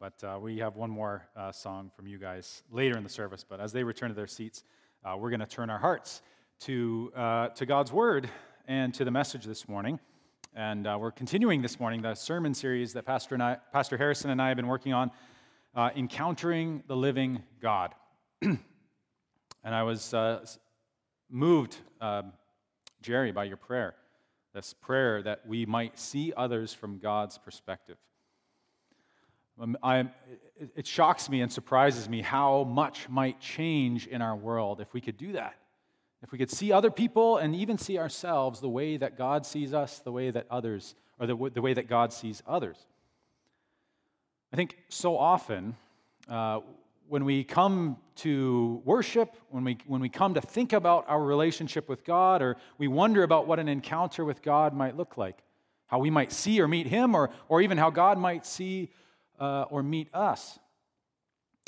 But uh, we have one more uh, song from you guys later in the service. But as they return to their seats, uh, we're going to turn our hearts to, uh, to God's Word and to the message this morning. And uh, we're continuing this morning the sermon series that Pastor, I, Pastor Harrison and I have been working on, uh, Encountering the Living God. and I was moved, um, Jerry, by your prayer this prayer that we might see others from God's perspective. Um, I, it shocks me and surprises me how much might change in our world if we could do that. If we could see other people and even see ourselves the way that God sees us, the way that others, or the, the way that God sees others. I think so often uh, when we come to worship, when we, when we come to think about our relationship with God, or we wonder about what an encounter with God might look like, how we might see or meet Him, or, or even how God might see uh, or meet us,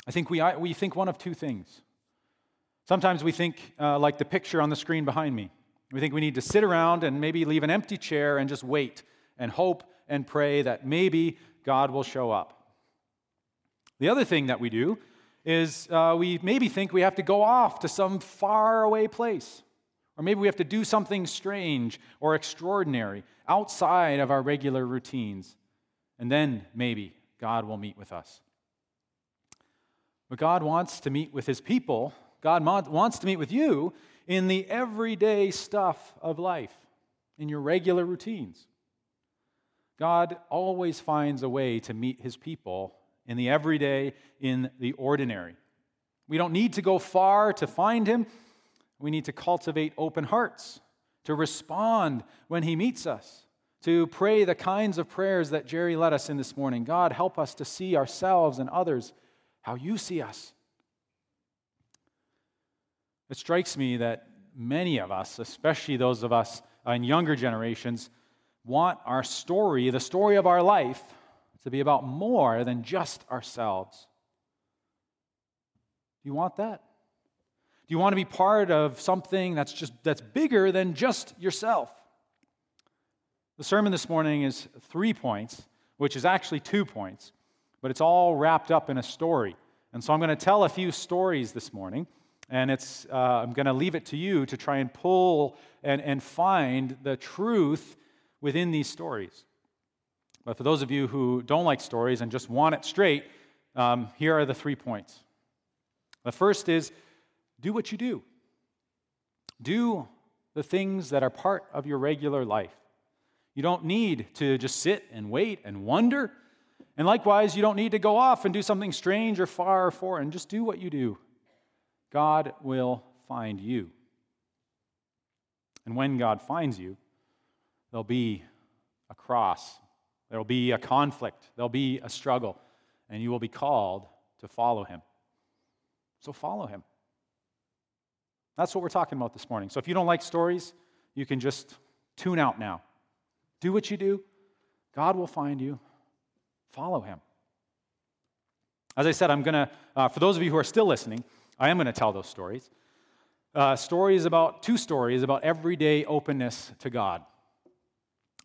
I think we, we think one of two things. Sometimes we think, uh, like the picture on the screen behind me, we think we need to sit around and maybe leave an empty chair and just wait and hope and pray that maybe God will show up. The other thing that we do is uh, we maybe think we have to go off to some faraway place. Or maybe we have to do something strange or extraordinary outside of our regular routines. And then maybe God will meet with us. But God wants to meet with his people. God wants to meet with you in the everyday stuff of life, in your regular routines. God always finds a way to meet his people in the everyday, in the ordinary. We don't need to go far to find him. We need to cultivate open hearts, to respond when he meets us, to pray the kinds of prayers that Jerry led us in this morning. God, help us to see ourselves and others how you see us. It strikes me that many of us, especially those of us in younger generations, want our story, the story of our life, to be about more than just ourselves. Do you want that? Do you want to be part of something that's just that's bigger than just yourself? The sermon this morning is three points, which is actually two points, but it's all wrapped up in a story. And so I'm going to tell a few stories this morning, and it's, uh, I'm going to leave it to you to try and pull and, and find the truth within these stories. But for those of you who don't like stories and just want it straight, um, here are the three points. The first is do what you do, do the things that are part of your regular life. You don't need to just sit and wait and wonder. And likewise, you don't need to go off and do something strange or far or foreign. Just do what you do. God will find you. And when God finds you, there'll be a cross There'll be a conflict, there'll be a struggle, and you will be called to follow him. So follow him. That's what we're talking about this morning. So if you don't like stories, you can just tune out now. Do what you do, God will find you. Follow him. As I said, I'm going to, uh, for those of you who are still listening, I am going to tell those stories. Uh, stories about, two stories about everyday openness to God.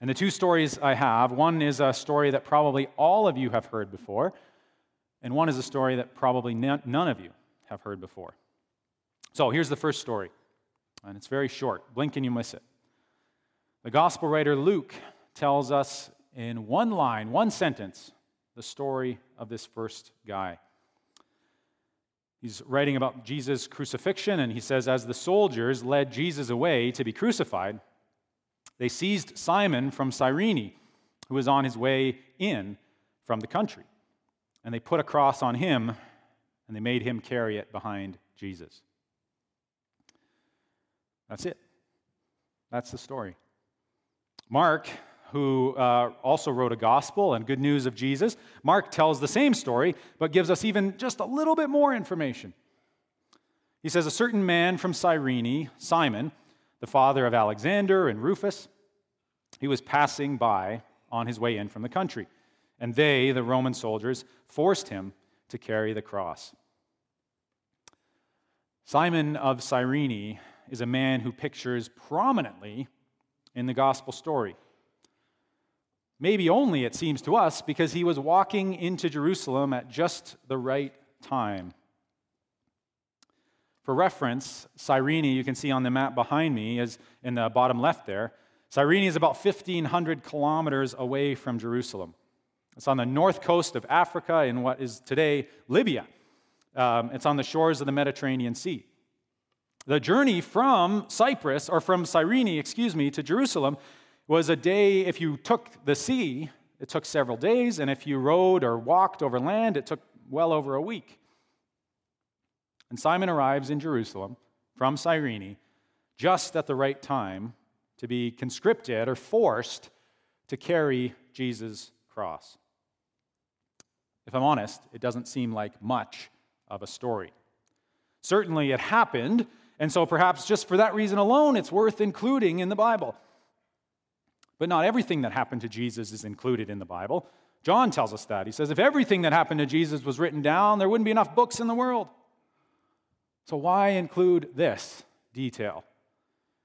And the two stories I have one is a story that probably all of you have heard before, and one is a story that probably none of you have heard before. So here's the first story, and it's very short. Blink and you miss it. The gospel writer Luke tells us in one line, one sentence, the story of this first guy. He's writing about Jesus' crucifixion, and he says, As the soldiers led Jesus away to be crucified, they seized Simon from Cyrene, who was on his way in from the country. And they put a cross on him, and they made him carry it behind Jesus. That's it. That's the story. Mark, who uh, also wrote a gospel and good news of Jesus, Mark tells the same story, but gives us even just a little bit more information. He says, A certain man from Cyrene, Simon, the father of Alexander and Rufus. He was passing by on his way in from the country, and they, the Roman soldiers, forced him to carry the cross. Simon of Cyrene is a man who pictures prominently in the gospel story. Maybe only, it seems to us, because he was walking into Jerusalem at just the right time. For reference, Cyrene, you can see on the map behind me, is in the bottom left there. Cyrene is about 1,500 kilometers away from Jerusalem. It's on the north coast of Africa in what is today Libya. Um, it's on the shores of the Mediterranean Sea. The journey from Cyprus, or from Cyrene, excuse me, to Jerusalem was a day, if you took the sea, it took several days, and if you rode or walked over land, it took well over a week. And Simon arrives in Jerusalem from Cyrene just at the right time to be conscripted or forced to carry Jesus' cross. If I'm honest, it doesn't seem like much of a story. Certainly it happened, and so perhaps just for that reason alone, it's worth including in the Bible. But not everything that happened to Jesus is included in the Bible. John tells us that. He says, if everything that happened to Jesus was written down, there wouldn't be enough books in the world. So why include this detail?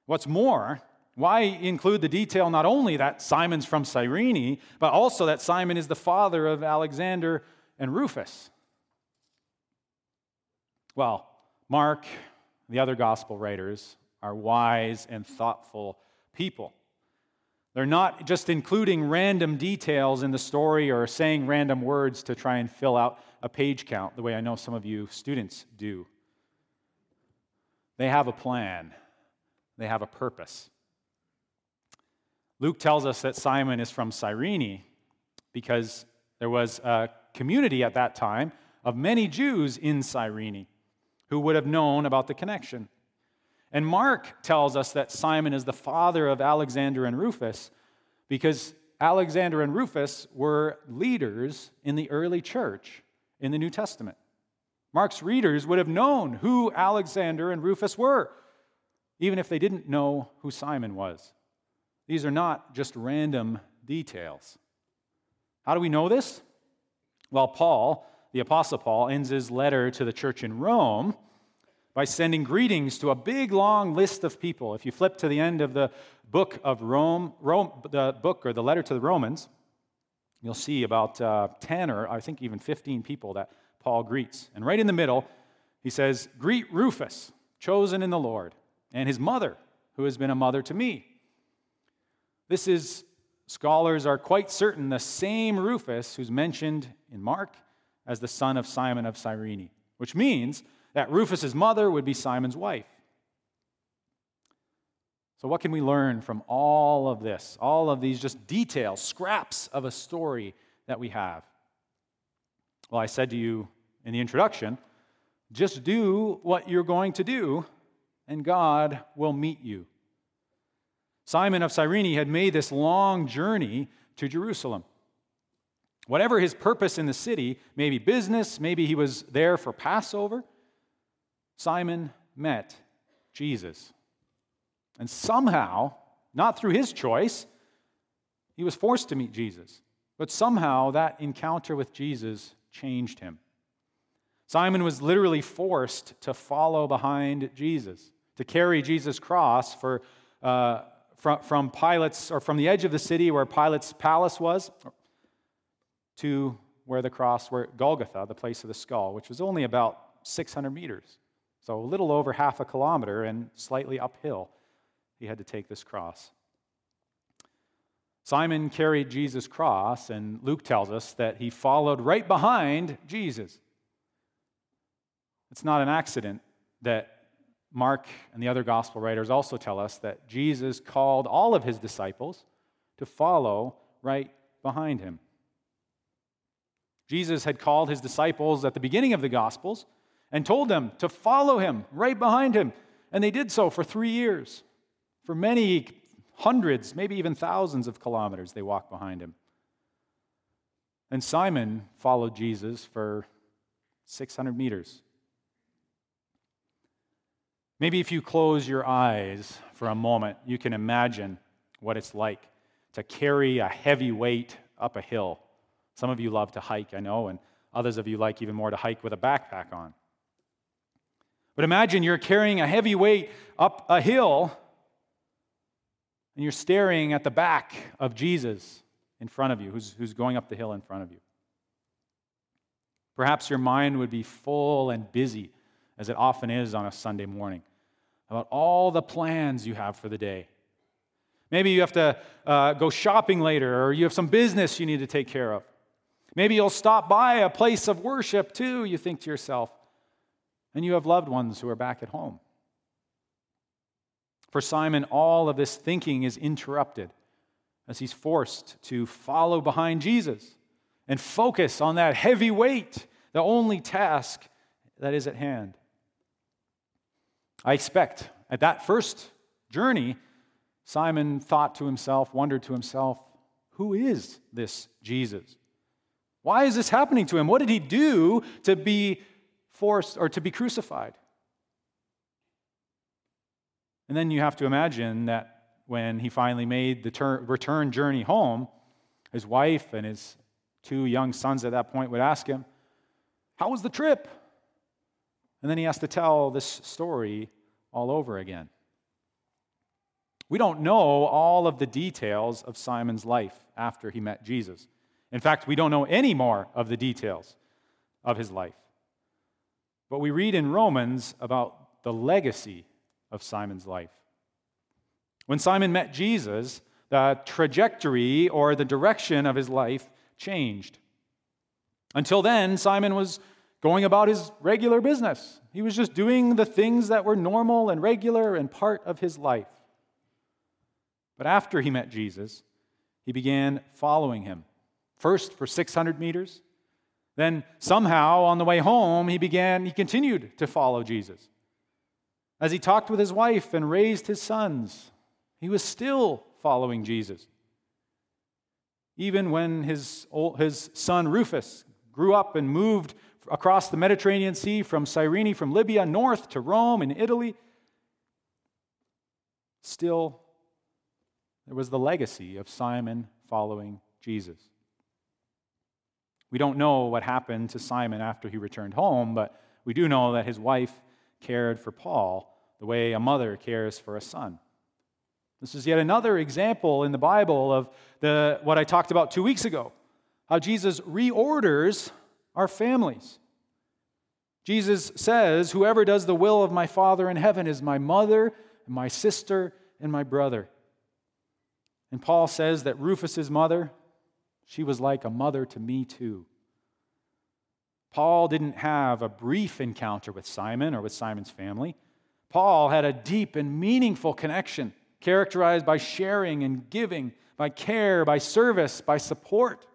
What's more, why include the detail not only that Simon's from Cyrene, but also that Simon is the father of Alexander and Rufus? Well, Mark, the other gospel writers, are wise and thoughtful people. They're not just including random details in the story or saying random words to try and fill out a page count, the way I know some of you students do. They have a plan, they have a purpose. Luke tells us that Simon is from Cyrene because there was a community at that time of many Jews in Cyrene who would have known about the connection. And Mark tells us that Simon is the father of Alexander and Rufus because Alexander and Rufus were leaders in the early church in the New Testament. Mark's readers would have known who Alexander and Rufus were, even if they didn't know who Simon was. These are not just random details. How do we know this? Well, Paul, the Apostle Paul, ends his letter to the church in Rome by sending greetings to a big long list of people. If you flip to the end of the book of Rome, Rome the book or the letter to the Romans, you'll see about uh, 10 or I think even 15 people that Paul greets. And right in the middle, he says, Greet Rufus, chosen in the Lord, and his mother, who has been a mother to me. This is, scholars are quite certain, the same Rufus who's mentioned in Mark as the son of Simon of Cyrene, which means that Rufus's mother would be Simon's wife. So, what can we learn from all of this? All of these just details, scraps of a story that we have? Well, I said to you in the introduction just do what you're going to do, and God will meet you. Simon of Cyrene had made this long journey to Jerusalem. Whatever his purpose in the city, maybe business, maybe he was there for Passover, Simon met Jesus. And somehow, not through his choice, he was forced to meet Jesus. But somehow that encounter with Jesus changed him. Simon was literally forced to follow behind Jesus, to carry Jesus' cross for, uh, from, from Pilate's, or from the edge of the city where Pilate's palace was, to where the cross, where Golgotha, the place of the skull, which was only about 600 meters. So, a little over half a kilometer and slightly uphill, he had to take this cross. Simon carried Jesus' cross, and Luke tells us that he followed right behind Jesus. It's not an accident that Mark and the other gospel writers also tell us that Jesus called all of his disciples to follow right behind him. Jesus had called his disciples at the beginning of the Gospels and told them to follow him right behind him. And they did so for three years. For many hundreds, maybe even thousands of kilometers, they walked behind him. And Simon followed Jesus for 600 meters. Maybe if you close your eyes for a moment, you can imagine what it's like to carry a heavy weight up a hill. Some of you love to hike, I know, and others of you like even more to hike with a backpack on. But imagine you're carrying a heavy weight up a hill and you're staring at the back of Jesus in front of you, who's, who's going up the hill in front of you. Perhaps your mind would be full and busy, as it often is on a Sunday morning, about all the plans you have for the day. Maybe you have to uh, go shopping later, or you have some business you need to take care of. Maybe you'll stop by a place of worship too, you think to yourself, and you have loved ones who are back at home. For Simon, all of this thinking is interrupted as he's forced to follow behind Jesus and focus on that heavy weight, the only task that is at hand. I expect at that first journey, Simon thought to himself, wondered to himself, who is this Jesus? Why is this happening to him? What did he do to be forced or to be crucified? And then you have to imagine that when he finally made the ter- return journey home, his wife and his two young sons at that point would ask him, How was the trip? And then he has to tell this story all over again. We don't know all of the details of Simon's life after he met Jesus. In fact, we don't know any more of the details of his life. But we read in Romans about the legacy of Simon's life. When Simon met Jesus, the trajectory or the direction of his life changed. Until then, Simon was going about his regular business. He was just doing the things that were normal and regular and part of his life. But after he met Jesus, he began following him. First for 600 meters, then somehow on the way home, he began, he continued to follow Jesus. As he talked with his wife and raised his sons, he was still following Jesus. Even when his, his son Rufus grew up and moved across the Mediterranean Sea from Cyrene, from Libya, north to Rome in Italy, still there was the legacy of Simon following Jesus. We don't know what happened to Simon after he returned home, but we do know that his wife cared for Paul the way a mother cares for a son. This is yet another example in the Bible of the, what I talked about two weeks ago how Jesus reorders our families. Jesus says, Whoever does the will of my Father in heaven is my mother, my sister, and my brother. And Paul says that Rufus's mother, she was like a mother to me too. Paul didn't have a brief encounter with Simon or with Simon's family. Paul had a deep and meaningful connection characterized by sharing and giving, by care, by service, by support.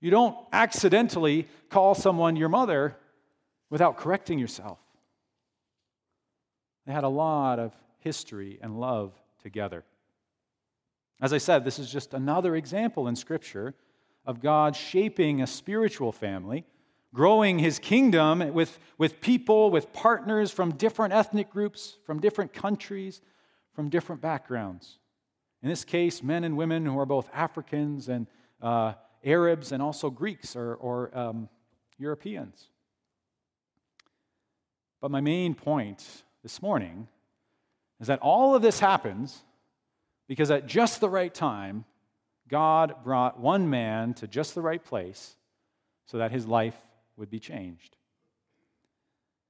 You don't accidentally call someone your mother without correcting yourself. They had a lot of history and love together. As I said, this is just another example in Scripture of God shaping a spiritual family, growing his kingdom with, with people, with partners from different ethnic groups, from different countries, from different backgrounds. In this case, men and women who are both Africans and uh, Arabs and also Greeks or, or um, Europeans. But my main point this morning is that all of this happens because at just the right time, God brought one man to just the right place so that his life would be changed.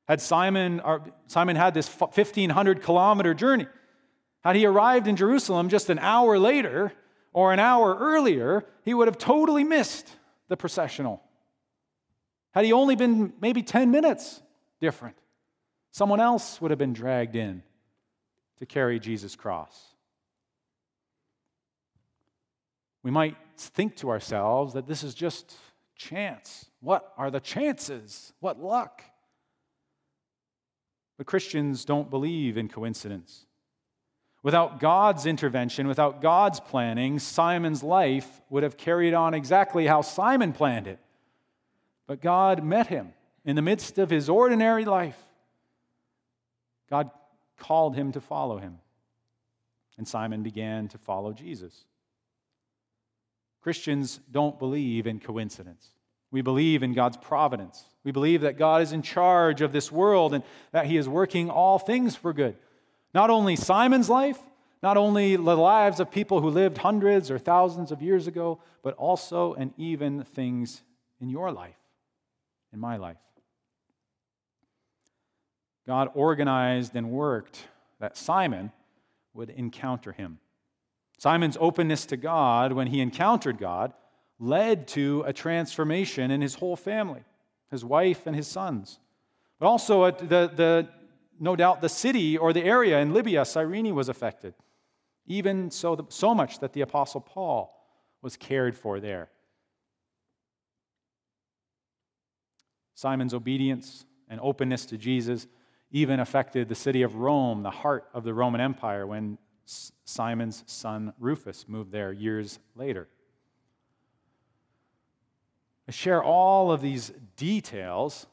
Had Simon, uh, Simon had this 1,500 kilometer journey, had he arrived in Jerusalem just an hour later or an hour earlier, he would have totally missed the processional. Had he only been maybe 10 minutes different, someone else would have been dragged in to carry Jesus' cross. We might think to ourselves that this is just chance. What are the chances? What luck? But Christians don't believe in coincidence. Without God's intervention, without God's planning, Simon's life would have carried on exactly how Simon planned it. But God met him in the midst of his ordinary life. God called him to follow him. And Simon began to follow Jesus. Christians don't believe in coincidence. We believe in God's providence. We believe that God is in charge of this world and that he is working all things for good. Not only Simon's life, Not only the lives of people who lived hundreds or thousands of years ago, but also and even things in your life, in my life. God organized and worked that Simon would encounter him. Simon's openness to God when he encountered God led to a transformation in his whole family, his wife and his sons. But also, uh, the, the, no doubt, the city or the area in Libya, Cyrene was affected. Even so, so much that the Apostle Paul was cared for there. Simon's obedience and openness to Jesus even affected the city of Rome, the heart of the Roman Empire, when Simon's son Rufus moved there years later. I share all of these details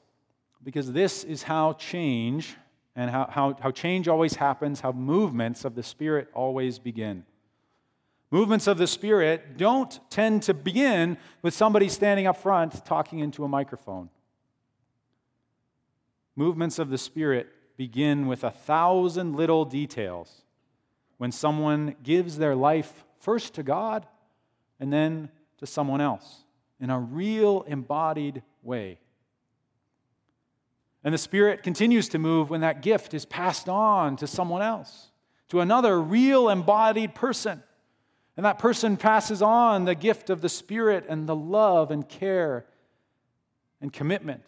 because this is how change and how, how, how change always happens, how movements of the Spirit always begin. Movements of the Spirit don't tend to begin with somebody standing up front talking into a microphone. Movements of the Spirit begin with a thousand little details when someone gives their life first to God and then to someone else in a real embodied way. And the Spirit continues to move when that gift is passed on to someone else, to another real embodied person. And that person passes on the gift of the Spirit and the love and care and commitment.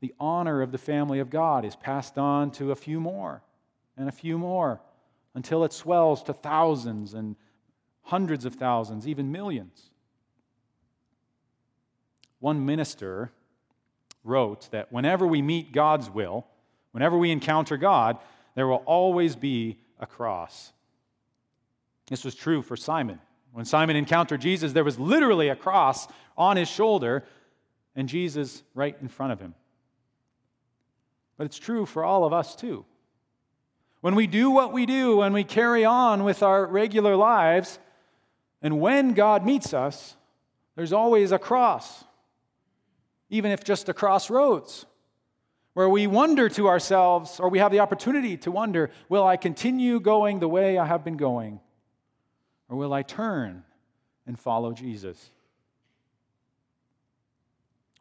The honor of the family of God is passed on to a few more and a few more until it swells to thousands and hundreds of thousands, even millions. One minister wrote that whenever we meet God's will, whenever we encounter God, there will always be a cross. This was true for Simon. When Simon encountered Jesus, there was literally a cross on his shoulder and Jesus right in front of him. But it's true for all of us too. When we do what we do, when we carry on with our regular lives, and when God meets us, there's always a cross, even if just a crossroads, where we wonder to ourselves, or we have the opportunity to wonder, will I continue going the way I have been going? Or will I turn and follow Jesus?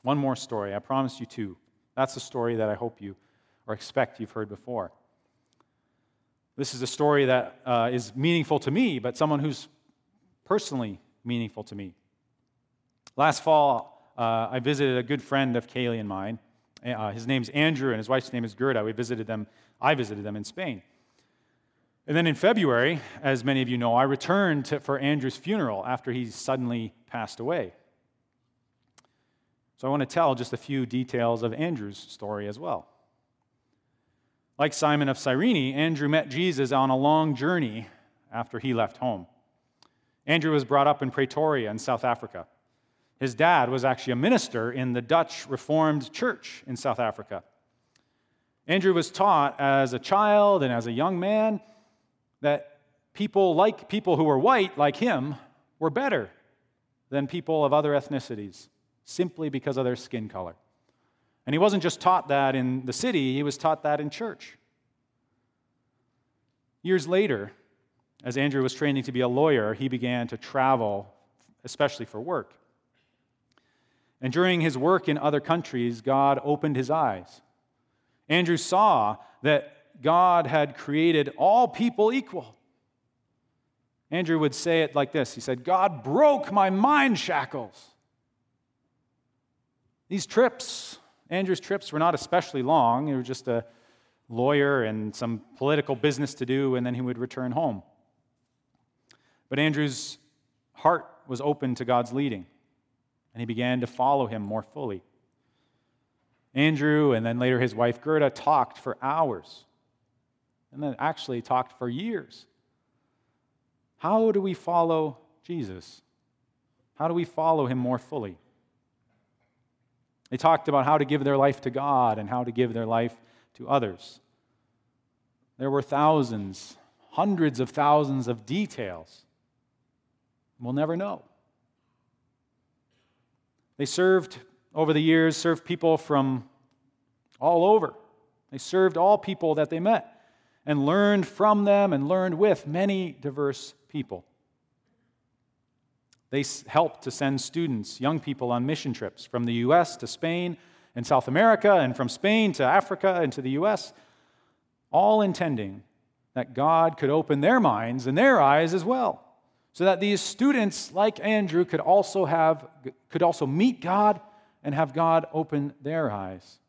One more story. I promise you two. That's a story that I hope you or expect you've heard before. This is a story that uh, is meaningful to me, but someone who's personally meaningful to me. Last fall, uh, I visited a good friend of Kaylee and mine. Uh, his name's Andrew, and his wife's name is Gerda. We visited them. I visited them in Spain. And then in February, as many of you know, I returned to, for Andrew's funeral after he suddenly passed away. So I want to tell just a few details of Andrew's story as well. Like Simon of Cyrene, Andrew met Jesus on a long journey after he left home. Andrew was brought up in Pretoria in South Africa. His dad was actually a minister in the Dutch Reformed Church in South Africa. Andrew was taught as a child and as a young man that people like people who were white, like him, were better than people of other ethnicities simply because of their skin color. And he wasn't just taught that in the city, he was taught that in church. Years later, as Andrew was training to be a lawyer, he began to travel, especially for work. And during his work in other countries, God opened his eyes. Andrew saw that God had created all people equal. Andrew would say it like this He said, God broke my mind shackles. These trips Andrew's trips were not especially long, they were just a lawyer and some political business to do, and then he would return home. But Andrew's heart was open to God's leading, and he began to follow him more fully. Andrew and then later his wife Gerda talked for hours, and then actually talked for years. How do we follow Jesus? How do we follow him more fully? They talked about how to give their life to God and how to give their life to others. There were thousands, hundreds of thousands of details. We'll never know. They served over the years, served people from all over. They served all people that they met. and learned from them and learned with many diverse people. They helped to send students, young people, on mission trips from the U.S. to Spain and South America, and from Spain to Africa and to the U.S., all intending that God could open their minds and their eyes as well, so that these students, like Andrew, could also, have, could also meet God and have God open their eyes,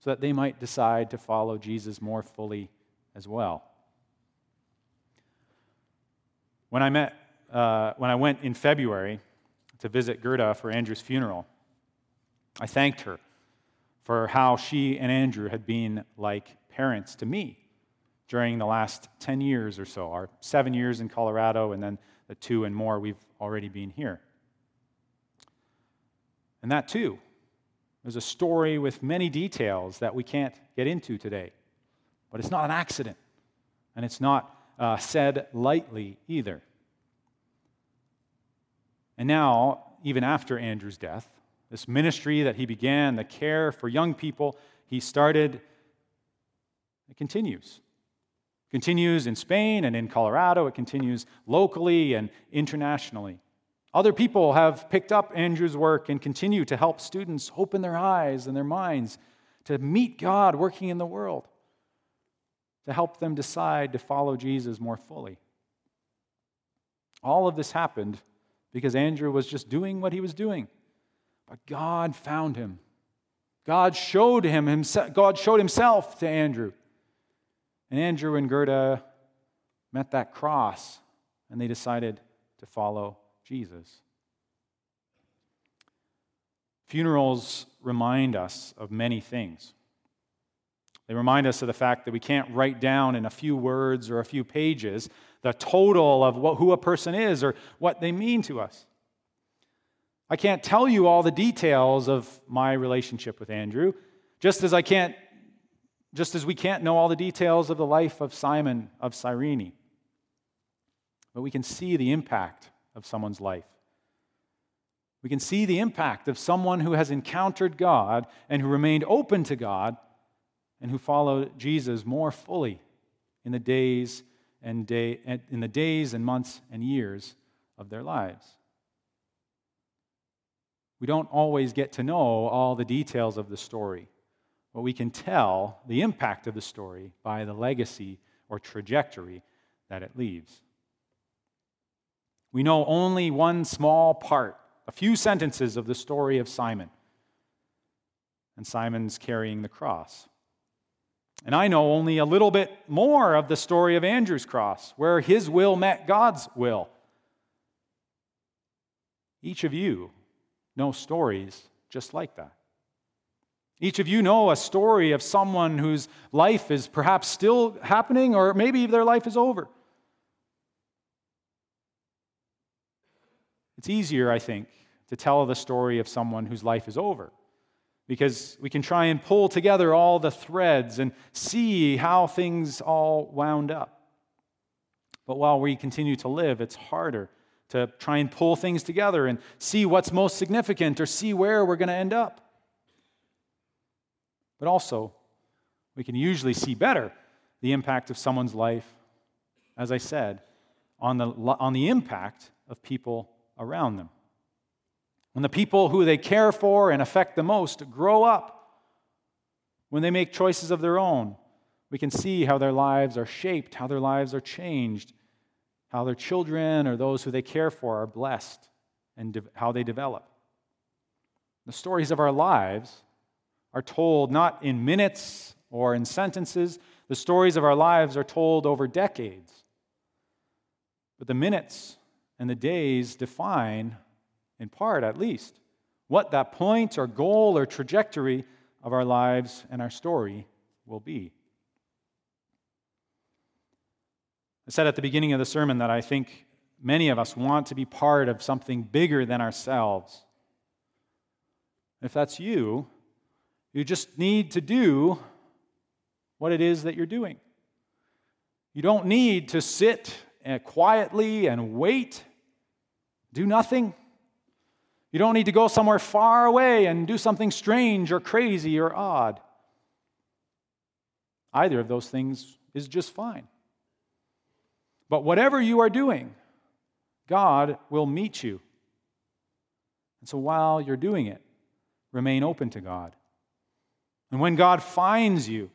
so that they might decide to follow Jesus more fully as well. When I met uh, when I went in February to visit Gerda for Andrew's funeral, I thanked her for how she and Andrew had been like parents to me during the last 10 years or so, our seven years in Colorado, and then the two and more we've already been here. And that too is a story with many details that we can't get into today. But it's not an accident, and it's not uh, said lightly either. And now, even after Andrew's death, this ministry that he began, the care for young people he started, it continues. It continues in Spain and in Colorado. It continues locally and internationally. Other people have picked up Andrew's work and continue to help students open their eyes and their minds to meet God working in the world, to help them decide to follow Jesus more fully. All of this happened because Andrew was just doing what he was doing. But God found him. God showed him himself, God showed himself to Andrew. And Andrew and Gerda met that cross and they decided to follow Jesus. Funerals remind us of many things. They remind us of the fact that we can't write down in a few words or a few pages the total of what, who a person is or what they mean to us. I can't tell you all the details of my relationship with Andrew, just as I can't just as we can't know all the details of the life of Simon of Cyrene. But we can see the impact of someone's life. We can see the impact of someone who has encountered God and who remained open to God and who followed Jesus more fully in the days and day, in the days and months and years of their lives. We don't always get to know all the details of the story, but we can tell the impact of the story by the legacy or trajectory that it leaves. We know only one small part, a few sentences of the story of Simon. And Simon's carrying the cross. And I know only a little bit more of the story of Andrew's cross, where his will met God's will. Each of you know stories just like that. Each of you know a story of someone whose life is perhaps still happening, or maybe their life is over. It's easier, I think, to tell the story of someone whose life is over because we can try and pull together all the threads and see how things all wound up. But while we continue to live, it's harder to try and pull things together and see what's most significant or see where we're going to end up. But also, we can usually see better the impact of someone's life, as I said, on the, on the impact of people around them. When the people who they care for and affect the most grow up, when they make choices of their own, we can see how their lives are shaped, how their lives are changed, how their children or those who they care for are blessed, and de- how they develop. The stories of our lives are told not in minutes or in sentences, the stories of our lives are told over decades. But the minutes and the days define in part at least, what that point or goal or trajectory of our lives and our story will be. I said at the beginning of the sermon that I think many of us want to be part of something bigger than ourselves. If that's you, you just need to do what it is that you're doing. You don't need to sit uh, quietly and wait, do nothing. You don't need to go somewhere far away and do something strange or crazy or odd. Either of those things is just fine. But whatever you are doing, God will meet you. And so while you're doing it, remain open to God. And when God finds you,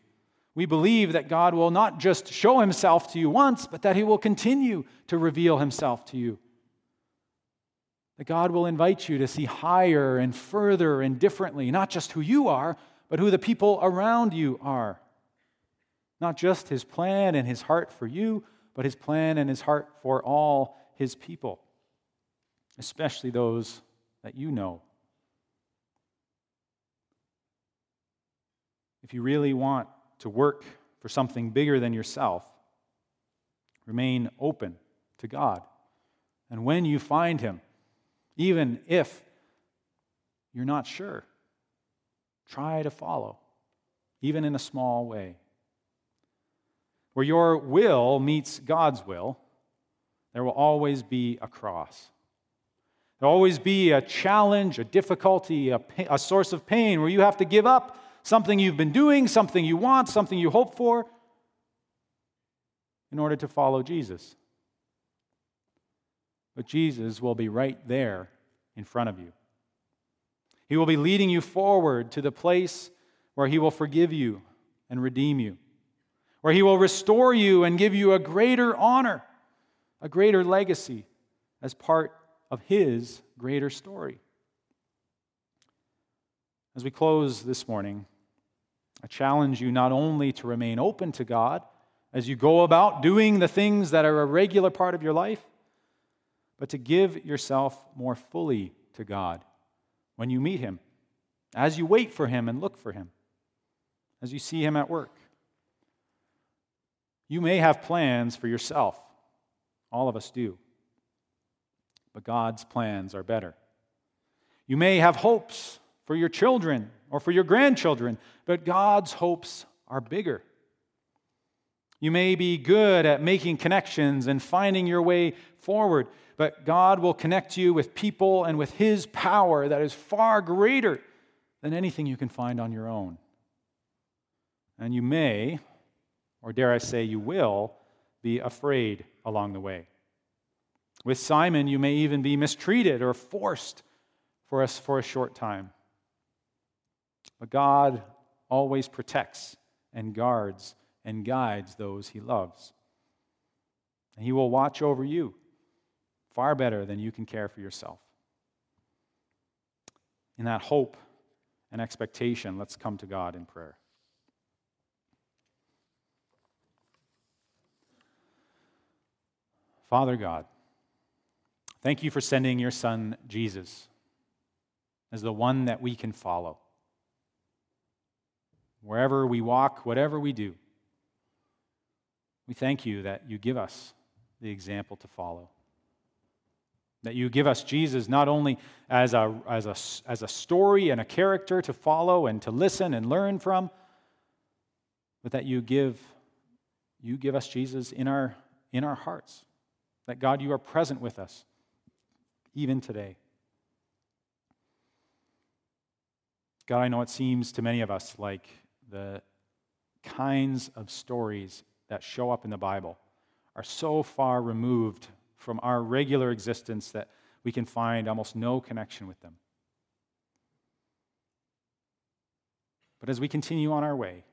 we believe that God will not just show himself to you once, but that he will continue to reveal himself to you. That God will invite you to see higher and further and differently, not just who you are, but who the people around you are. Not just his plan and his heart for you, but his plan and his heart for all his people, especially those that you know. If you really want to work for something bigger than yourself, remain open to God. And when you find Him, even if you're not sure, try to follow, even in a small way. Where your will meets God's will, there will always be a cross. There will always be a challenge, a difficulty, a, a source of pain where you have to give up something you've been doing, something you want, something you hope for, in order to follow Jesus. But Jesus will be right there in front of you. He will be leading you forward to the place where He will forgive you and redeem you, where He will restore you and give you a greater honor, a greater legacy as part of His greater story. As we close this morning, I challenge you not only to remain open to God as you go about doing the things that are a regular part of your life, but to give yourself more fully to God when you meet Him, as you wait for Him and look for Him, as you see Him at work. You may have plans for yourself, all of us do, but God's plans are better. You may have hopes for your children or for your grandchildren, but God's hopes are bigger. You may be good at making connections and finding your way forward, but God will connect you with people and with His power that is far greater than anything you can find on your own. And you may, or dare I say, you will, be afraid along the way. With Simon, you may even be mistreated or forced for us for a short time. But God always protects and guards and guides those he loves. And he will watch over you far better than you can care for yourself. In that hope and expectation, let's come to God in prayer. Father God, thank you for sending your Son, Jesus, as the one that we can follow wherever we walk, whatever we do. We thank you that you give us the example to follow. That you give us Jesus not only as a, as, a, as a story and a character to follow and to listen and learn from, but that you give, you give us Jesus in our, in our hearts. That God, you are present with us, even today. God, I know it seems to many of us like the kinds of stories that show up in the Bible are so far removed from our regular existence that we can find almost no connection with them. But as we continue on our way,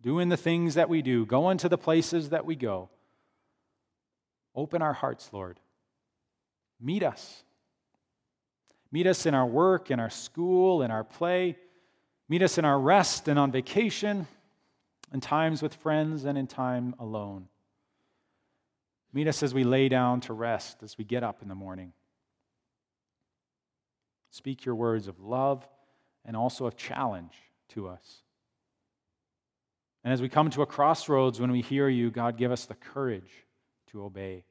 doing the things that we do, going to the places that we go, open our hearts, Lord. Meet us. Meet us in our work, in our school, in our play. Meet us in our rest and on vacation, in times with friends and in time alone. Meet us as we lay down to rest, as we get up in the morning. Speak your words of love and also of challenge to us. And as we come to a crossroads when we hear you, God, give us the courage to obey,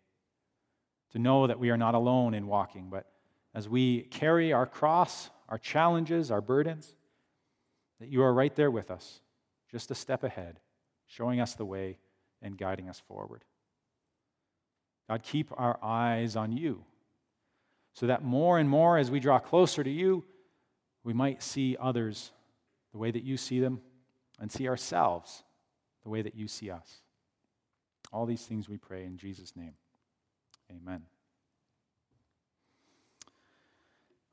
to know that we are not alone in walking, but as we carry our cross, our challenges, our burdens, that you are right there with us, just a step ahead, showing us the way and guiding us forward. God, keep our eyes on you so that more and more as we draw closer to you, we might see others the way that you see them and see ourselves the way that you see us. All these things we pray in Jesus' name. Amen.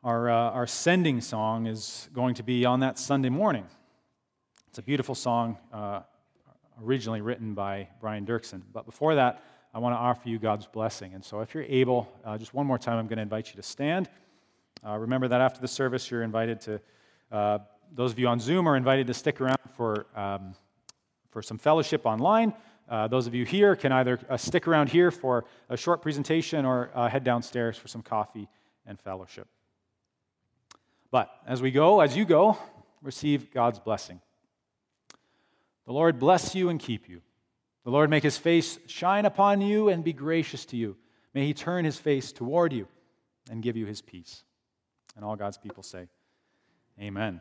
Our, uh, our sending song is going to be on that Sunday morning. It's a beautiful song, uh, originally written by Brian Doerksen. But before that, I want to offer you God's blessing. And so, if you're able, uh, just one more time, I'm going to invite you to stand. Uh, remember that after the service, you're invited to, uh, those of you on Zoom are invited to stick around for, um, for some fellowship online. Uh, those of you here can either stick around here for a short presentation or head downstairs for some coffee and fellowship. But as we go, as you go, receive God's blessing. The Lord bless you and keep you. The Lord make his face shine upon you and be gracious to you. May he turn his face toward you and give you his peace. And all God's people say, Amen.